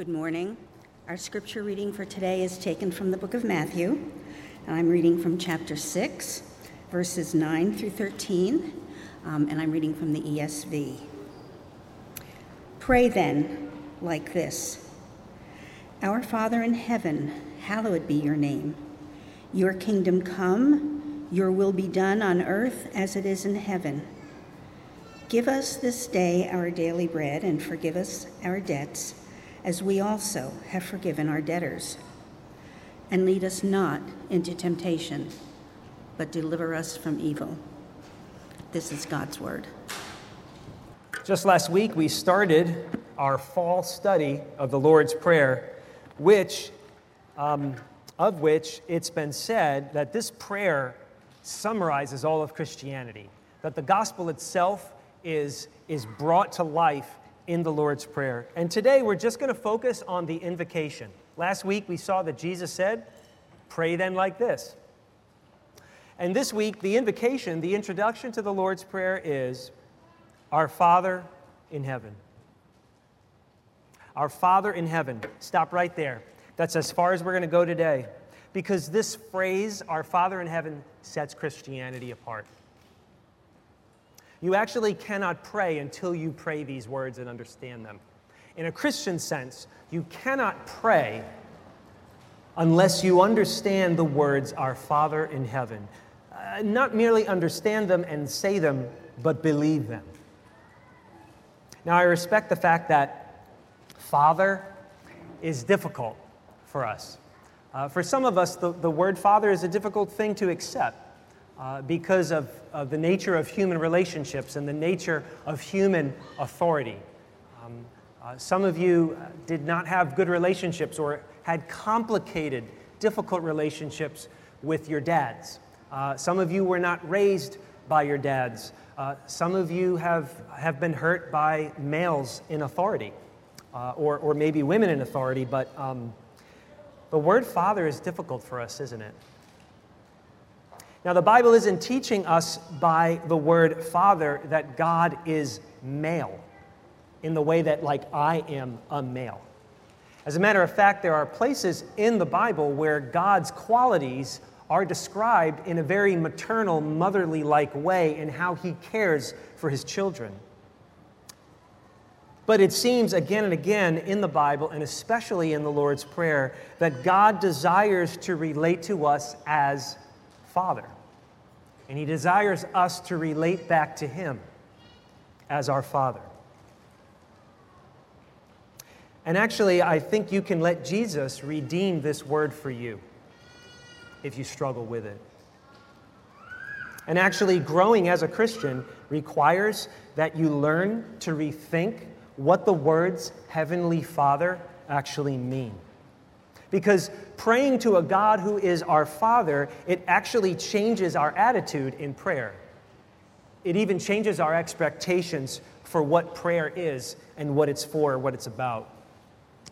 Good morning. Our scripture reading for today is taken from the book of Matthew, and I'm reading from chapter 6, verses 9 through 13, um, and I'm reading from the ESV. Pray then like this Our Father in heaven, hallowed be your name. Your kingdom come, your will be done on earth as it is in heaven. Give us this day our daily bread and forgive us our debts as we also have forgiven our debtors. And lead us not into temptation, but deliver us from evil. This is God's word. Just last week, we started our fall study of the Lord's Prayer, which, um, of which it's been said that this prayer summarizes all of Christianity, that the gospel itself is, is brought to life in the Lord's Prayer. And today we're just going to focus on the invocation. Last week we saw that Jesus said, Pray then like this. And this week, the invocation, the introduction to the Lord's Prayer is Our Father in heaven. Our Father in heaven. Stop right there. That's as far as we're going to go today. Because this phrase, Our Father in heaven, sets Christianity apart. You actually cannot pray until you pray these words and understand them. In a Christian sense, you cannot pray unless you understand the words, Our Father in heaven. Uh, not merely understand them and say them, but believe them. Now, I respect the fact that Father is difficult for us. Uh, for some of us, the, the word Father is a difficult thing to accept uh, because of, of, the nature of human relationships and the nature of human authority. Um, uh, some of you did not have good relationships or had complicated, difficult relationships with your dads. Uh, some of you were not raised by your dads. Uh, some of you have, have been hurt by males in authority, uh, or, or maybe women in authority, but um, the word father is difficult for us, isn't it? Now, the Bible isn't teaching us by the word father that God is male in the way that, like, I am a male. As a matter of fact, there are places in the Bible where God's qualities are described in a very maternal, motherly like way in how he cares for his children. But it seems again and again in the Bible, and especially in the Lord's Prayer, that God desires to relate to us as Father. And He desires us to relate back to Him as our Father. And actually, I think you can let Jesus redeem this word for you if you struggle with it. And actually, growing as a Christian requires that you learn to rethink what the words Heavenly Father actually mean. Because praying to a God who is our Father, it actually changes our attitude in prayer. It even changes our expectations for what prayer is and what it's for, what it's about.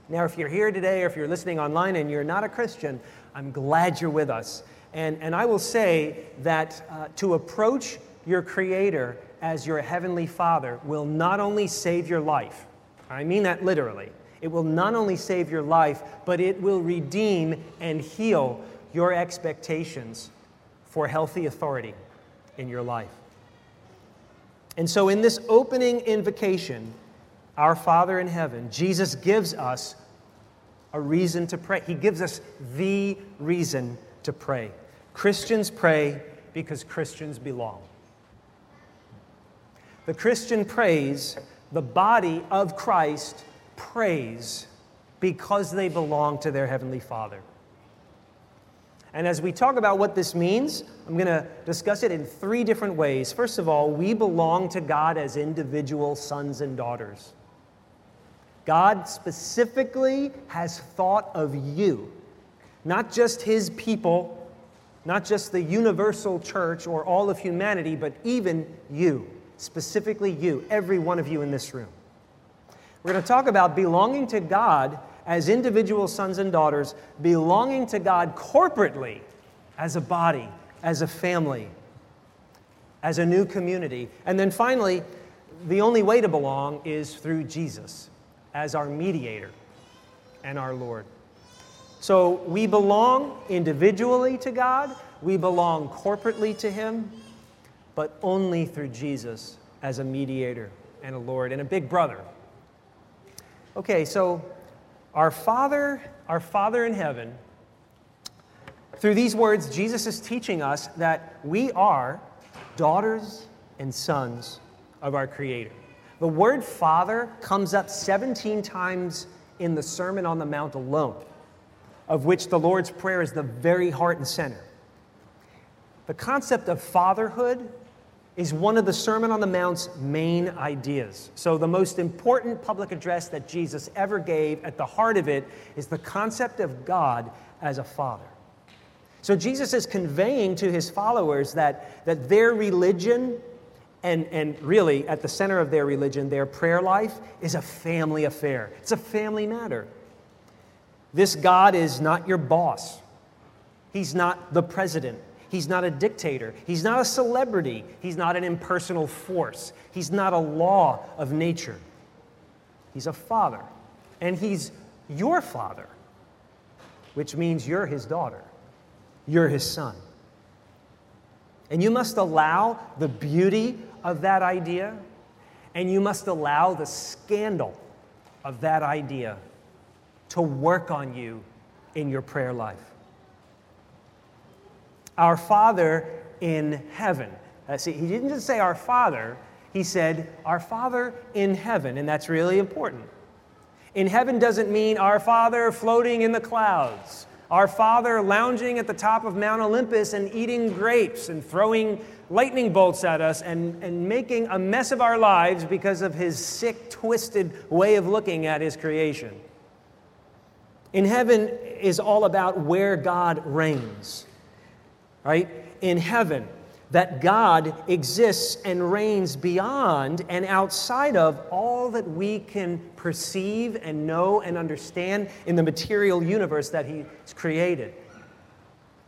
Now, if you're here today or if you're listening online and you're not a Christian, I'm glad you're with us. And, and I will say that uh, to approach your Creator as your Heavenly Father will not only save your life, I mean that literally, it will not only save your life, but it will redeem and heal your expectations for healthy authority in your life. And so, in this opening invocation, our Father in heaven, Jesus gives us a reason to pray. He gives us the reason to pray. Christians pray because Christians belong. The Christian prays, the body of Christ prays because they belong to their Heavenly Father. And as we talk about what this means, I'm going to discuss it in three different ways. First of all, we belong to God as individual sons and daughters. God specifically has thought of you, not just His people, not just the universal church or all of humanity, but even you, specifically you, every one of you in this room. We're going to talk about belonging to God as individual sons and daughters, belonging to God corporately as a body, as a family, as a new community. And then finally, the only way to belong is through Jesus as our mediator. and our Lord. So we belong individually to God, we belong corporately to Him, but only through Jesus as a mediator and a Lord and a big brother. Okay, so our Father, our Father in heaven, through these words, Jesus is teaching us that we are daughters and sons of our Creator. The word Father comes up 17 times in the Sermon on the Mount alone, of which the Lord's Prayer is the very heart and center. The concept of fatherhood is one of the Sermon on the Mount's main ideas. So, the most important public address that Jesus ever gave, at the heart of it, is the concept of God as a father. So, Jesus is conveying to his followers that, that their religion and, and really, at the center of their religion, their prayer life is a family affair. It's a family matter. This God is not your boss. He's not the president. He's not a dictator. He's not a celebrity. He's not an impersonal force. He's not a law of nature. He's a father. And he's your father, which means you're his daughter, you're his son. And you must allow the beauty of that idea, and you must allow the scandal of that idea to work on you in your prayer life. Our Father in heaven. Uh, see, he didn't just say our Father, he said our Father in heaven, and that's really important. In heaven doesn't mean our Father floating in the clouds, our Father lounging at the top of Mount Olympus and eating grapes and throwing lightning bolts at us and, and making a mess of our lives because of his sick, twisted way of looking at his creation. In heaven is all about where God reigns, right? In heaven, that God exists and reigns beyond and outside of all that we can perceive and know and understand in the material universe that He's created.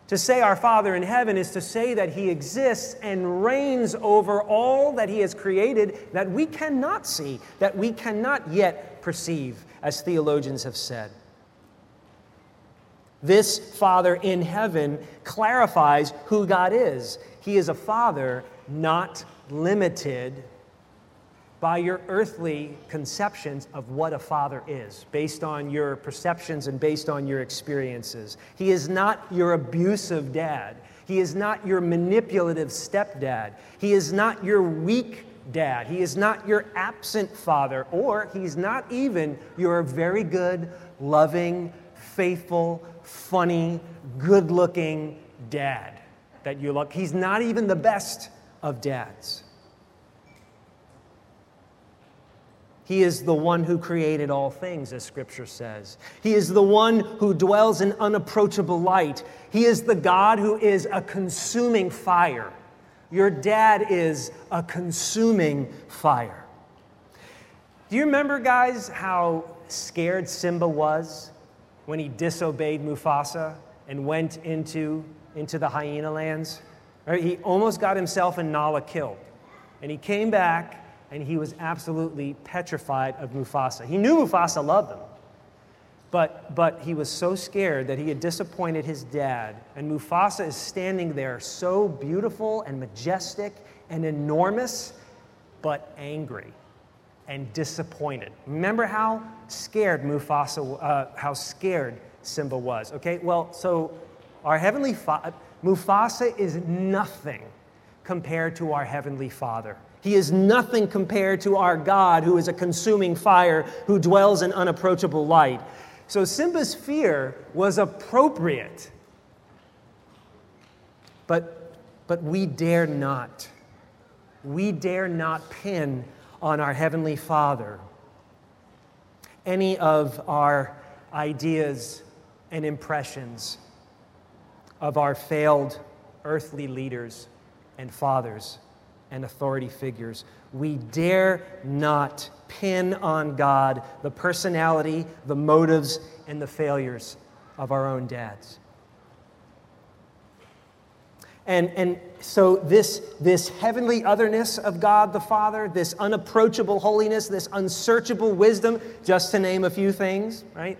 To say our Father in heaven is to say that He exists and reigns over all that He has created that we cannot see, that we cannot yet perceive, as theologians have said. This Father in heaven clarifies who God is. He is a Father not limited by your earthly conceptions of what a father is, based on your perceptions and based on your experiences. He is not your abusive dad. He is not your manipulative stepdad. He is not your weak dad. He is not your absent father, or he's not even your very good, loving, faithful, funny, good looking dad that you look. He's not even the best of dads. He is the one who created all things, as Scripture says. He is the one who dwells in unapproachable light. He is the God who is a consuming fire. Your dad is a consuming fire. Do you remember, guys, how scared Simba was when he disobeyed Mufasa and went into, into the hyena lands? Right? He almost got himself and Nala killed. And he came back and he was absolutely petrified of Mufasa. He knew Mufasa loved him, but, but he was so scared that he had disappointed his dad. And Mufasa is standing there, so beautiful and majestic and enormous, but angry and disappointed. Remember how scared Mufasa, uh, how scared Simba was. Okay, well, so our heavenly Father, Mufasa is nothing compared to our heavenly Father. He is nothing compared to our God, who is a consuming fire, who dwells in unapproachable light. So Simba's fear was appropriate. But, but we dare not. We dare not pin on our Heavenly Father any of our ideas and impressions of our failed earthly leaders and fathers and authority figures. We dare not pin on God the personality, the motives, and the failures of our own dads. And, and so, this, this heavenly otherness of God the Father, this unapproachable holiness, this unsearchable wisdom, just to name a few things, right?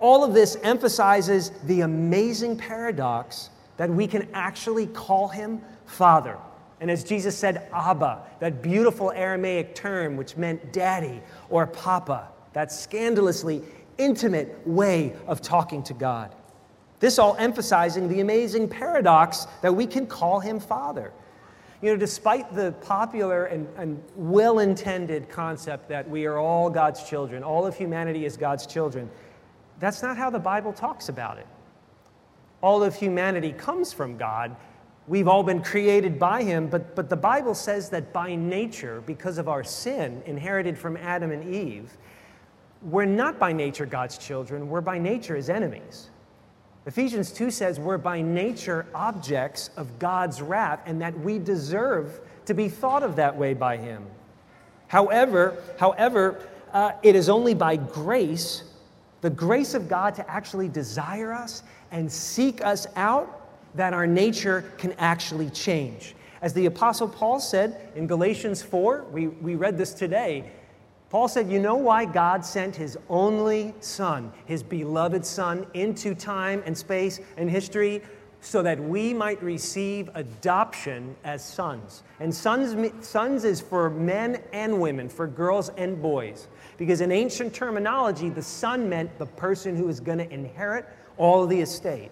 All of this emphasizes the amazing paradox that we can actually call him Father. And as Jesus said, Abba, that beautiful Aramaic term which meant daddy or papa, that scandalously intimate way of talking to God. This all emphasizing the amazing paradox that we can call him Father. You know, despite the popular and, and well intended concept that we are all God's children, all of humanity is God's children, that's not how the Bible talks about it. All of humanity comes from God. We've all been created by Him, but, but the Bible says that by nature, because of our sin inherited from Adam and Eve, we're not by nature God's children, we're by nature His enemies. Ephesians 2 says we're by nature objects of God's wrath and that we deserve to be thought of that way by Him. However, however, uh, it is only by grace, the grace of God to actually desire us and seek us out, that our nature can actually change. As the Apostle Paul said in Galatians 4, we, we read this today, Paul said, You know why God sent his only son, his beloved son, into time and space and history? So that we might receive adoption as sons. And sons, sons is for men and women, for girls and boys. Because in ancient terminology, the son meant the person who is going to inherit all the estate.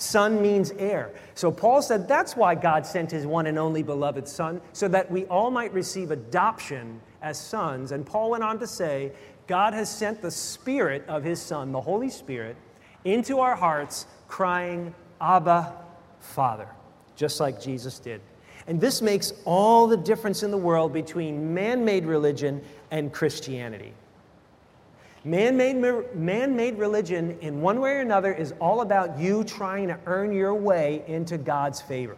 Son means heir. So Paul said that's why God sent his one and only beloved Son, so that we all might receive adoption as sons. And Paul went on to say, God has sent the Spirit of his Son, the Holy Spirit, into our hearts, crying, Abba, Father, just like Jesus did. And this makes all the difference in the world between man made religion and Christianity. Man made man made religion, in one way or another, is all about you trying to earn your way into God's favor.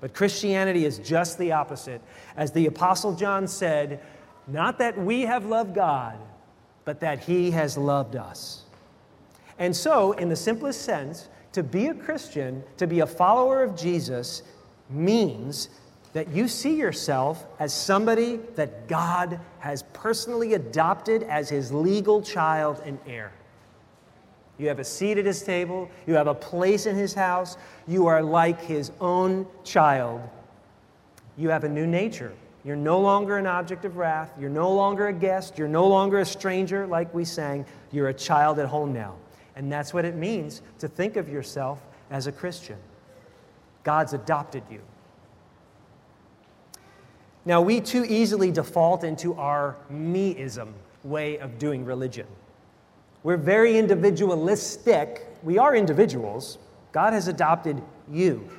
But Christianity is just the opposite. As the Apostle John said, not that we have loved God, but that He has loved us. And so, in the simplest sense, to be a Christian, to be a follower of Jesus, means that you see yourself as somebody that God has personally adopted as his legal child and heir. You have a seat at his table, you have a place in his house, you are like his own child. You have a new nature. You're no longer an object of wrath, you're no longer a guest, you're no longer a stranger, like we sang. You're a child at home now. And that's what it means to think of yourself as a Christian. God's adopted you. Now, we too easily default into our meism way of doing religion. We're very individualistic. We are individuals. God has adopted you.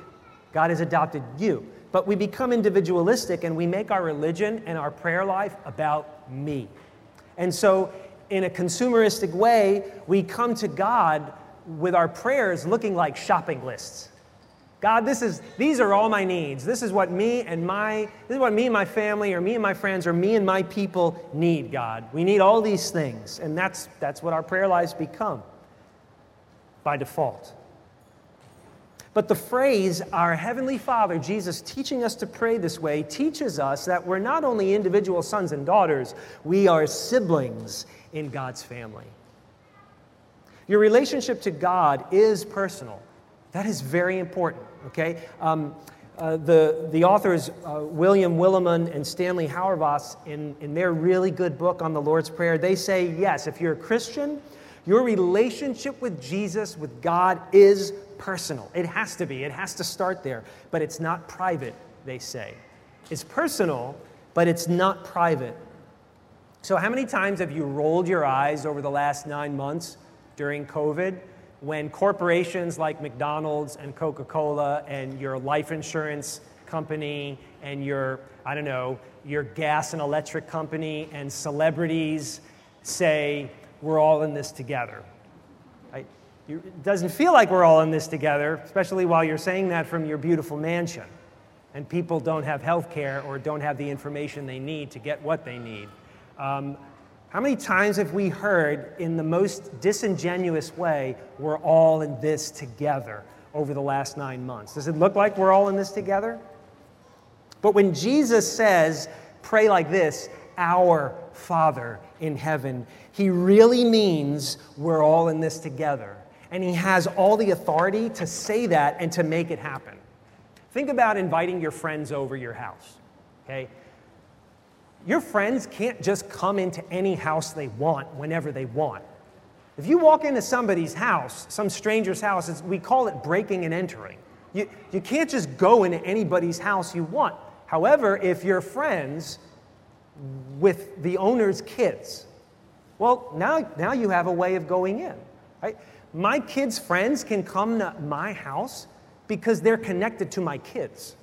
God has adopted you. But we become individualistic and we make our religion and our prayer life about me. And so, in a consumeristic way, we come to God with our prayers looking like shopping lists. God, this is, these are all my needs. This is what me and my, this is what me and my family or me and my friends or me and my people need, God. We need all these things. And that's, that's what our prayer lives become by default. But the phrase, our Heavenly Father, Jesus teaching us to pray this way, teaches us that we're not only individual sons and daughters, we are siblings in God's family. Your relationship to God is personal. That is very important, okay? Um, uh, the, the authors, uh, William Willimon and Stanley Hauerwas, in, in their really good book on the Lord's Prayer, they say, yes, if you're a Christian, your relationship with Jesus, with God, is personal. It has to be, it has to start there. But it's not private, they say. It's personal, but it's not private. So, how many times have you rolled your eyes over the last nine months during COVID? When corporations like McDonald's and Coca Cola and your life insurance company and your, I don't know, your gas and electric company and celebrities say, we're all in this together. It doesn't feel like we're all in this together, especially while you're saying that from your beautiful mansion and people don't have health care or don't have the information they need to get what they need. Um, how many times have we heard in the most disingenuous way, we're all in this together over the last nine months? Does it look like we're all in this together? But when Jesus says, pray like this, our Father in heaven, he really means we're all in this together. And he has all the authority to say that and to make it happen. Think about inviting your friends over your house, okay? Your friends can't just come into any house they want whenever they want. If you walk into somebody's house, some stranger's house, we call it breaking and entering. You, you can't just go into anybody's house you want. However, if you're friends with the owner's kids, well, now, now you have a way of going in. Right? My kids' friends can come to my house because they're connected to my kids.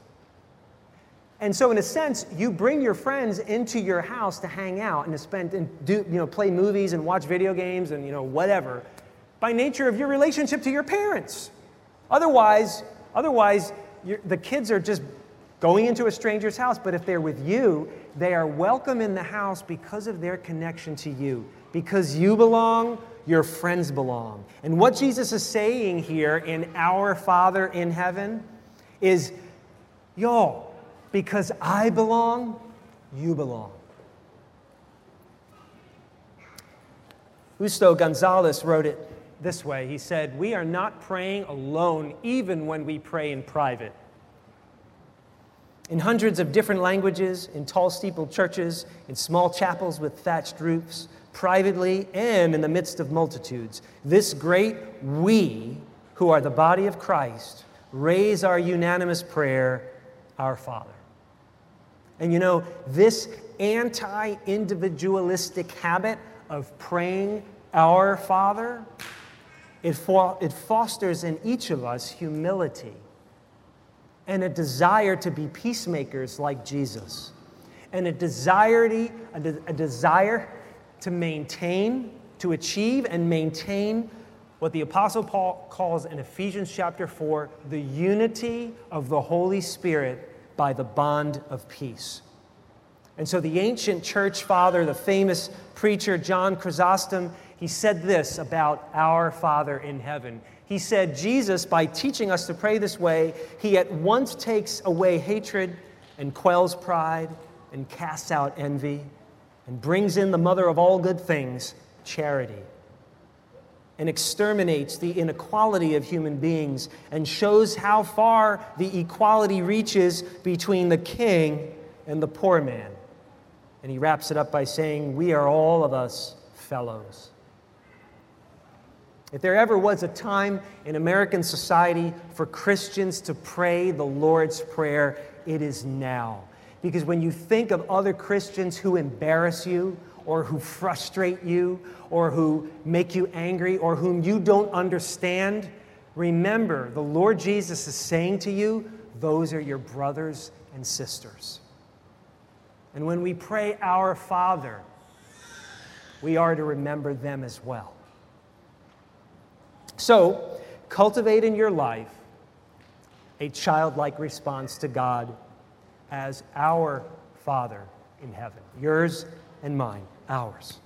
And so, in a sense, you bring your friends into your house to hang out and to spend and do, you know, play movies and watch video games and you know whatever, by nature of your relationship to your parents. Otherwise, otherwise, the kids are just going into a stranger's house. But if they're with you, they are welcome in the house because of their connection to you. Because you belong, your friends belong. And what Jesus is saying here in Our Father in heaven is, y'all because I belong, you belong. Justo Gonzalez wrote it this way He said, We are not praying alone even when we pray in private. In hundreds of different languages, in tall steepled churches, in small chapels with thatched roofs, privately and in the midst of multitudes, this great we, who are the body of Christ, raise our unanimous prayer, Our Father. And you know, this anti individualistic habit of praying our Father, it, fo- it fosters in each of us humility and a desire to be peacemakers like Jesus, and a desire, to, a, de- a desire to maintain, to achieve and maintain what the Apostle Paul calls in Ephesians chapter 4 the unity of the Holy Spirit by the bond of peace. And so the ancient church father, the famous preacher John Chrysostom, he said this about our Father in heaven. He said, Jesus, by teaching us to pray this way, he at once takes away hatred and quells pride and casts out envy and brings in the mother of all good things, charity, and exterminates the inequality of human beings and shows how far the equality reaches between the king and the poor man. And he wraps it up by saying, We are all of us fellows. If there ever was a time in American society for Christians to pray the Lord's Prayer, it is now. Because when you think of other Christians who embarrass you, or who frustrate you, or who make you angry, or whom you don't understand, remember the Lord Jesus is saying to you, those are your brothers and sisters. And when we pray, Our Father, we are to remember them as well. So, cultivate in your life a childlike response to God as our Father in heaven, yours and mine, ours.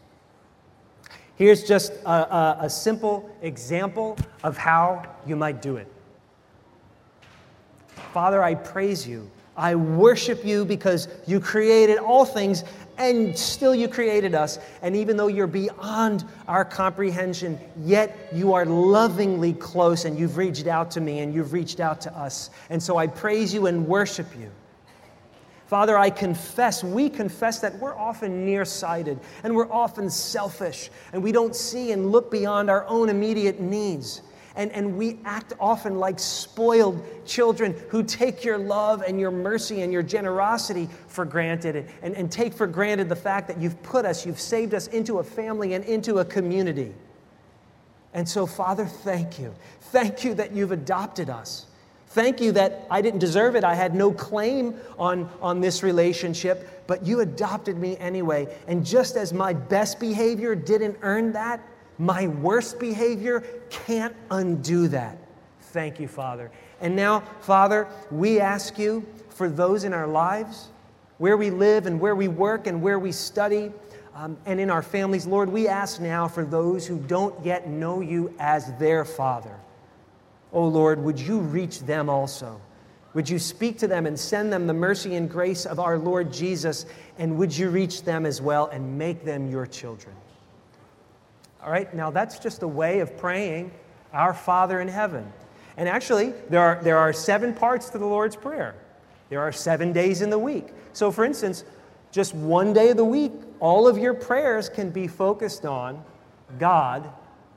Here's just a, a, a, simple example of how you might do it. Father, I praise you. I worship you because you created all things and still you created us. And even though you're beyond our comprehension, yet you are lovingly close and you've reached out to me and you've reached out to us. And so I praise you and worship you. Father, I confess, we confess that we're often nearsighted and we're often selfish and we don't see and look beyond our own immediate needs. And, and we act often like spoiled children who take your love and your mercy and your generosity for granted and, and take for granted the fact that you've put us, you've saved us into a family and into a community. And so, Father, thank you. Thank you that you've adopted us. Thank you that I didn't deserve it. I had no claim on, on this relationship, but you adopted me anyway. And just as my best behavior didn't earn that, my worst behavior can't undo that. Thank you, Father. And now, Father, we ask you for those in our lives, where we live and where we work and where we study, um, and in our families, Lord, we ask now for those who don't yet know you as their Father. Oh Lord, would you reach them also? Would you speak to them and send them the mercy and grace of our Lord Jesus? And would you reach them as well and make them your children? All right, now that's just a way of praying, Our Father in heaven. And actually, there are, there are seven parts to the Lord's Prayer. There are seven days in the week. So, for instance, just one day of the week, all of your prayers can be focused on God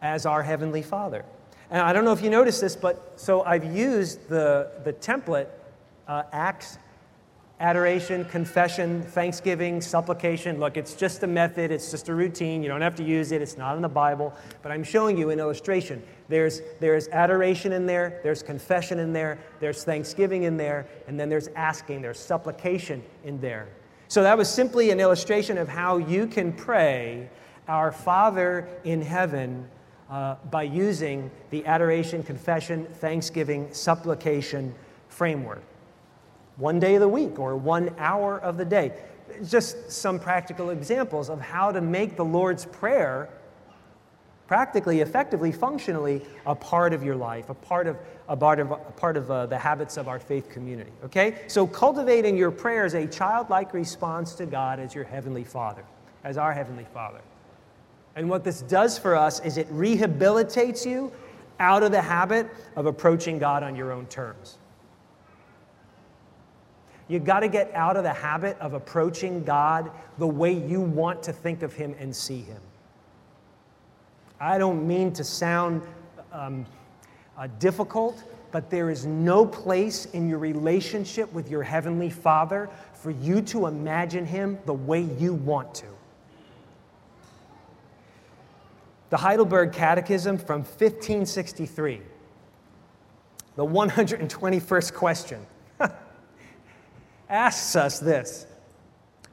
as our Heavenly Father. And I don't know if you noticed this, but so I've used the, the template uh, Acts, adoration, confession, thanksgiving, supplication. Look, it's just a method, it's just a routine. You don't have to use it, it's not in the Bible. But I'm showing you an illustration. There's, there's adoration in there, there's confession in there, there's thanksgiving in there, and then there's asking, there's supplication in there. So that was simply an illustration of how you can pray, Our Father in heaven uh, by using the adoration, confession, thanksgiving, supplication framework. One day of the week or one hour of the day. Just some practical examples of how to make the Lord's Prayer practically, effectively, functionally a part of your life, a part of, a part of, a part of uh, the habits of our faith community. Okay? So cultivating your prayers a childlike response to God as your Heavenly Father, as our Heavenly Father. And what this does for us is it rehabilitates you out of the habit of approaching God on your own terms. You got to get out of the habit of approaching God the way you want to think of Him and see Him. I don't mean to sound um, uh, difficult, but there is no place in your relationship with your Heavenly Father for you to imagine Him the way you want to. The Heidelberg Catechism from 1563, the 121st question, asks us this.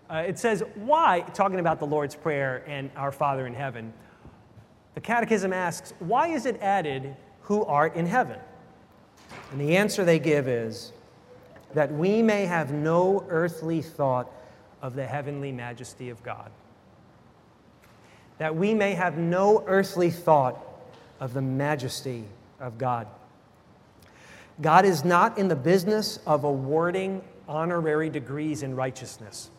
Uh, it says, Why, talking about the Lord's Prayer and our Father in heaven, the Catechism asks, Why is it added, Who art in heaven? And the answer they give is, That we may have no earthly thought of the heavenly majesty of God that we may have no earthly thought of the majesty of God. God is not in the business of awarding honorary degrees in righteousness.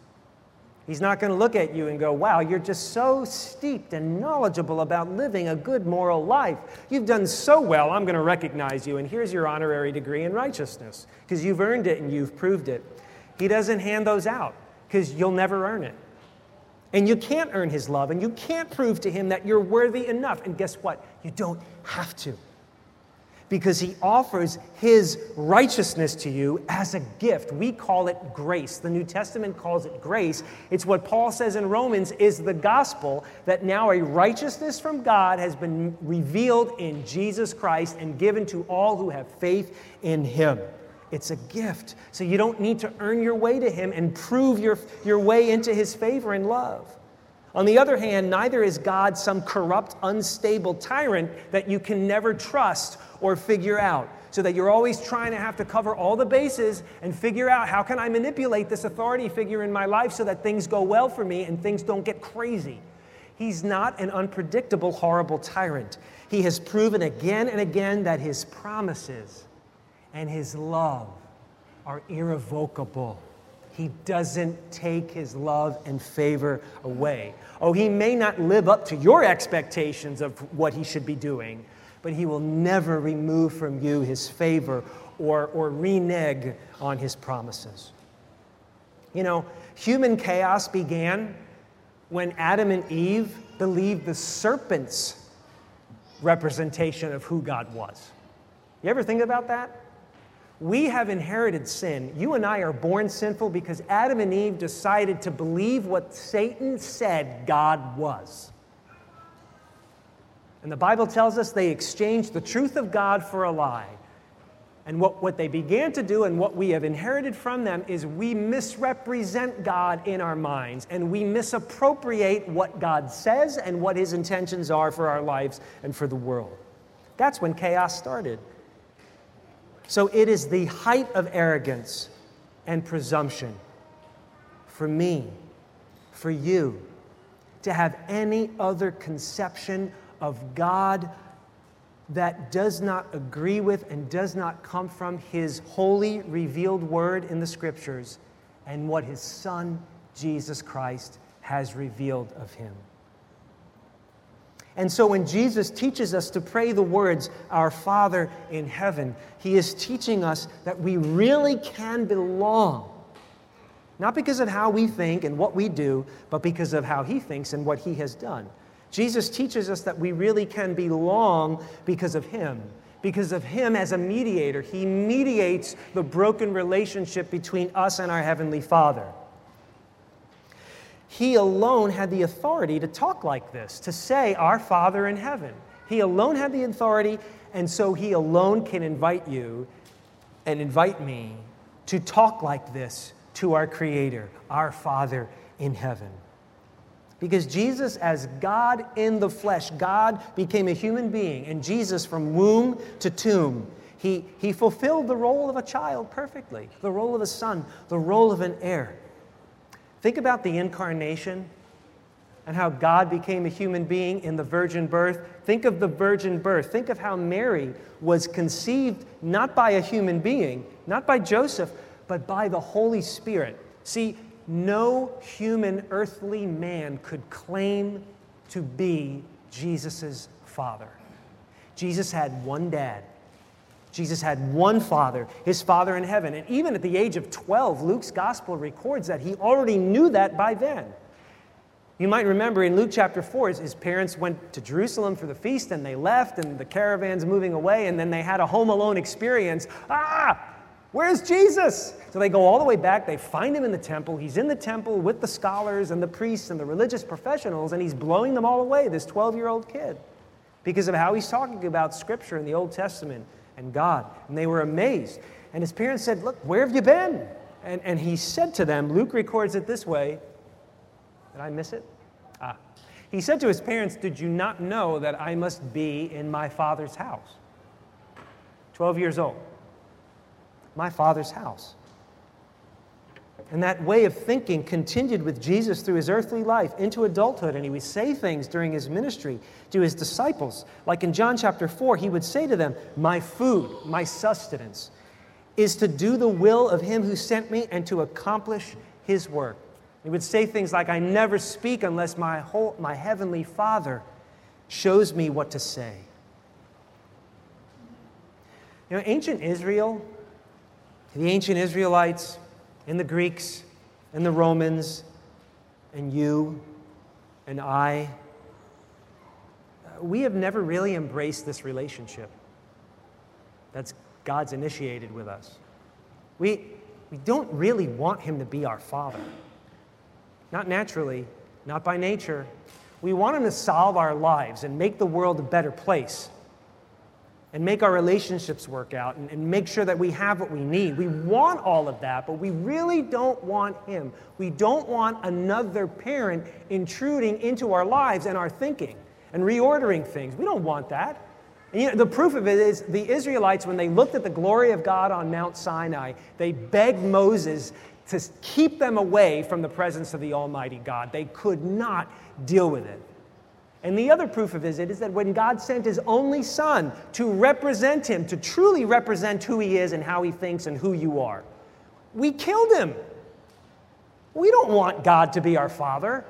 He's not going to look at you and go, Wow, you're just so steeped and knowledgeable about living a good moral life. You've done so well, I'm going to recognize you, and here's your honorary degree in righteousness because you've earned it and you've proved it. He doesn't hand those out because you'll never earn it. And you can't earn his love, and you can't prove to him that you're worthy enough. And guess what? You don't have to. Because he offers his righteousness to you as a gift. We call it grace. The New Testament calls it grace. It's what Paul says in Romans is the gospel that now a righteousness from God has been revealed in Jesus Christ and given to all who have faith in him. It's a gift. So you don't need to earn your way to Him and prove your, your way into His favor and love. On the other hand, neither is God some corrupt, unstable tyrant that you can never trust or figure out. So that you're always trying to have to cover all the bases and figure out how can I manipulate this authority figure in my life so that things go well for me and things don't get crazy. He's not an unpredictable, horrible tyrant. He has proven again and again that his promises and his love are irrevocable. He doesn't take his love and favor away. Oh, he may not live up to your expectations of what he should be doing, but he will never remove from you his favor or, or renege on his promises. You know, human chaos began when Adam and Eve believed the serpent's representation of who God was. You ever think about that? We have inherited sin. You and I are born sinful because Adam and Eve decided to believe what Satan said God was. And the Bible tells us they exchanged the truth of God for a lie. And what, what they began to do and what we have inherited from them is we misrepresent God in our minds and we misappropriate what God says and what his intentions are for our lives and for the world. That's when chaos started. So it is the height of arrogance and presumption for me, for you, to have any other conception of God that does not agree with and does not come from his holy revealed word in the scriptures and what his son Jesus Christ has revealed of him. And so when Jesus teaches us to pray the words, Our Father in heaven, he is teaching us that we really can belong. Not because of how we think and what we do, but because of how he thinks and what he has done. Jesus teaches us that we really can belong because of him. Because of him as a mediator. He mediates the broken relationship between us and our Heavenly Father. He alone had the authority to talk like this, to say, Our Father in heaven. He alone had the authority, and so He alone can invite you and invite me to talk like this to our Creator, our Father in heaven. Because Jesus, as God in the flesh, God became a human being, and Jesus, from womb to tomb, he, he fulfilled the role of a child perfectly, the role of a son, the role of an heir. Think about the incarnation and how God became a human being in the virgin birth. Think of the virgin birth. Think of how Mary was conceived not by a human being, not by Joseph, but by the Holy Spirit. See, no human earthly man could claim to be Jesus' father. Jesus had one dad, Jesus had one father, his father in heaven. And even at the age of 12, Luke's gospel records that he already knew that by then. You might remember in Luke chapter 4, his parents went to Jerusalem for the feast and they left, and the caravan's moving away, and then they had a home alone experience. Ah, where's Jesus? So they go all the way back. They find him in the temple. He's in the temple with the scholars and the priests and the religious professionals, and he's blowing them all away, this 12 year old kid, because of how he's talking about Scripture in the Old Testament and God. And they were amazed. And his parents said, Look, where have you been? And, and he said to them, Luke records it this way. Did I miss it? Ah. He said to his parents, Did you not know that I must be in my father's house? 12 years old. My father's house. And that way of thinking continued with Jesus through his earthly life into adulthood. And he would say things during his ministry to his disciples. Like in John chapter 4, he would say to them, My food, my sustenance, is to do the will of him who sent me and to accomplish his work. He would say things like, I never speak unless my, whole, my heavenly Father shows me what to say. You know, ancient Israel, the ancient Israelites, and the Greeks and the Romans and you and I, uh, we have never really embraced this relationship that's God's initiated with us. We, we don't really want Him to be our Father. Not naturally, not by nature. We want Him to solve our lives and make the world a better place and make our relationships work out and, and, make sure that we have what we need. We want all of that, but we really don't want Him. We don't want another parent intruding into our lives and our thinking and reordering things. We don't want that. And you know, the proof of it is the Israelites, when they looked at the glory of God on Mount Sinai, they begged Moses to keep them away from the presence of the Almighty God. They could not deal with it. And the other proof of it is that when God sent his only son to represent him, to truly represent who he is and how he thinks and who you are, we killed him. We don't want God to be our father.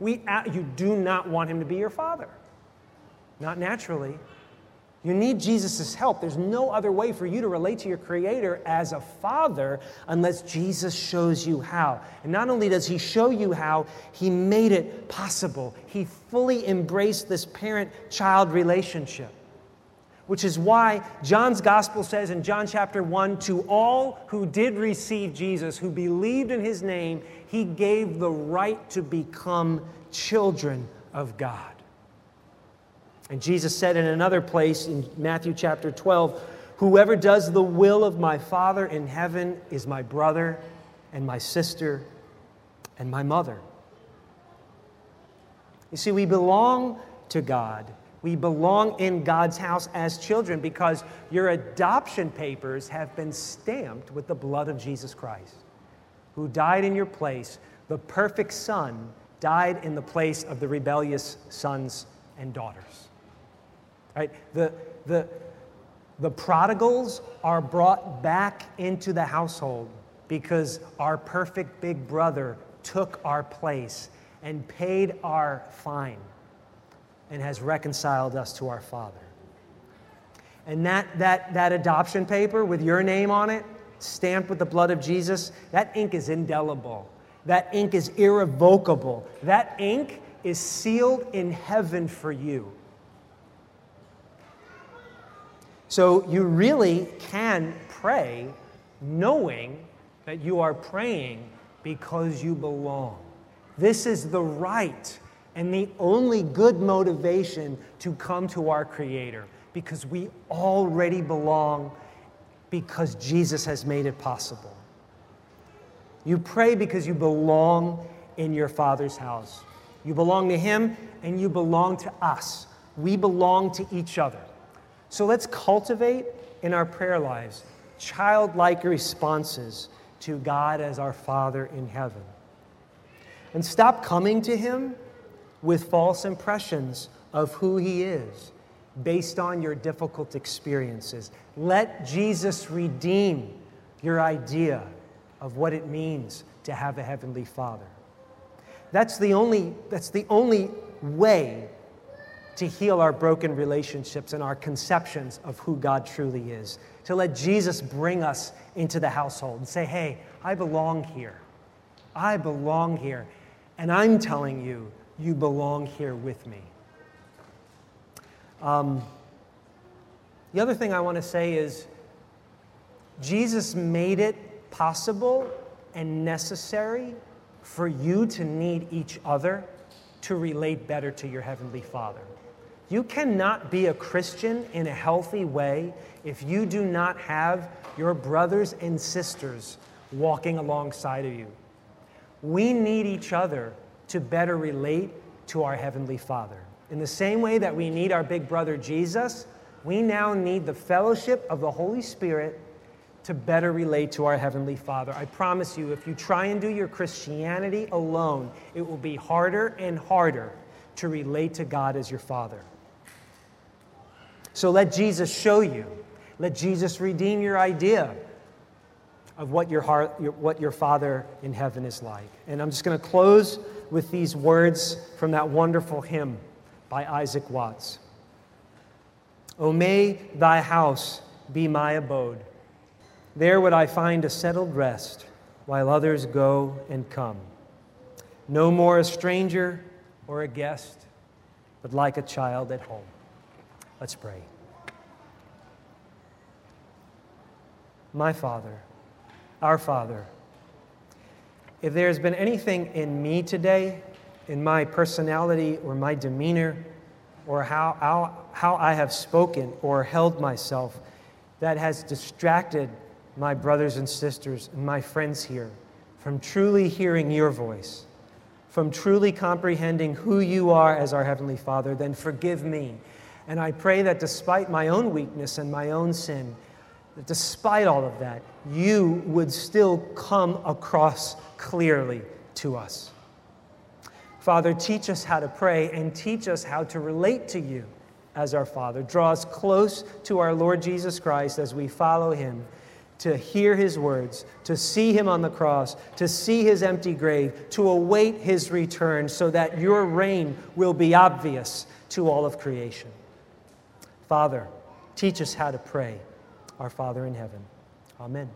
We, uh, you do not want him to be your father. Not naturally. You need Jesus' help. There's no other way for you to relate to your Creator as a father unless Jesus shows you how. And not only does He show you how, He made it possible. He fully embraced this parent child relationship, which is why John's Gospel says in John chapter 1 to all who did receive Jesus, who believed in His name, He gave the right to become children of God. And Jesus said in another place in Matthew chapter 12, Whoever does the will of my Father in heaven is my brother and my sister and my mother. You see, we belong to God. We belong in God's house as children because your adoption papers have been stamped with the blood of Jesus Christ, who died in your place. The perfect Son died in the place of the rebellious sons and daughters. Right? The, the, the prodigals are brought back into the household because our perfect big brother took our place and paid our fine and has reconciled us to our Father. And that, that, that adoption paper with your name on it, stamped with the blood of Jesus, that ink is indelible. That ink is irrevocable. That ink is sealed in heaven for you. So you really can pray knowing that you are praying because you belong. This is the right and the only good motivation to come to our Creator because we already belong because Jesus has made it possible. You pray because you belong in your Father's house. You belong to Him and you belong to us. We belong to each other. So let's cultivate in our prayer lives childlike responses to God as our Father in heaven. And stop coming to Him with false impressions of who He is based on your difficult experiences. Let Jesus redeem your idea of what it means to have a Heavenly Father. That's the only, that's the only way to heal our broken relationships and our conceptions of who God truly is. To let Jesus bring us into the household and say, hey, I belong here. I belong here. And I'm telling you, you belong here with me. Um, the other thing I want to say is Jesus made it possible and necessary for you to need each other to relate better to your Heavenly Father. You cannot be a Christian in a healthy way if you do not have your brothers and sisters walking alongside of you. We need each other to better relate to our Heavenly Father. In the same way that we need our big brother Jesus, we now need the fellowship of the Holy Spirit to better relate to our Heavenly Father. I promise you, if you try and do your Christianity alone, it will be harder and harder to relate to God as your Father. So let Jesus show you. Let Jesus redeem your idea of what your, heart, your, what your Father in heaven is like. And I'm just going to close with these words from that wonderful hymn by Isaac Watts. O may thy house be my abode. There would I find a settled rest while others go and come. No more a stranger or a guest, but like a child at home. Let's pray. My Father, our Father, if there has been anything in me today, in my personality or my demeanor, or how, how, how I have spoken or held myself that has distracted my brothers and sisters and my friends here from truly hearing your voice, from truly comprehending who you are as our Heavenly Father, then forgive me and I pray that despite my own weakness and my own sin, that despite all of that, you would still come across clearly to us. Father, teach us how to pray and teach us how to relate to you as our Father. Draw us close to our Lord Jesus Christ as we follow him, to hear his words, to see him on the cross, to see his empty grave, to await his return so that your reign will be obvious to all of creation. Father, teach us how to pray, our Father in heaven. Amen.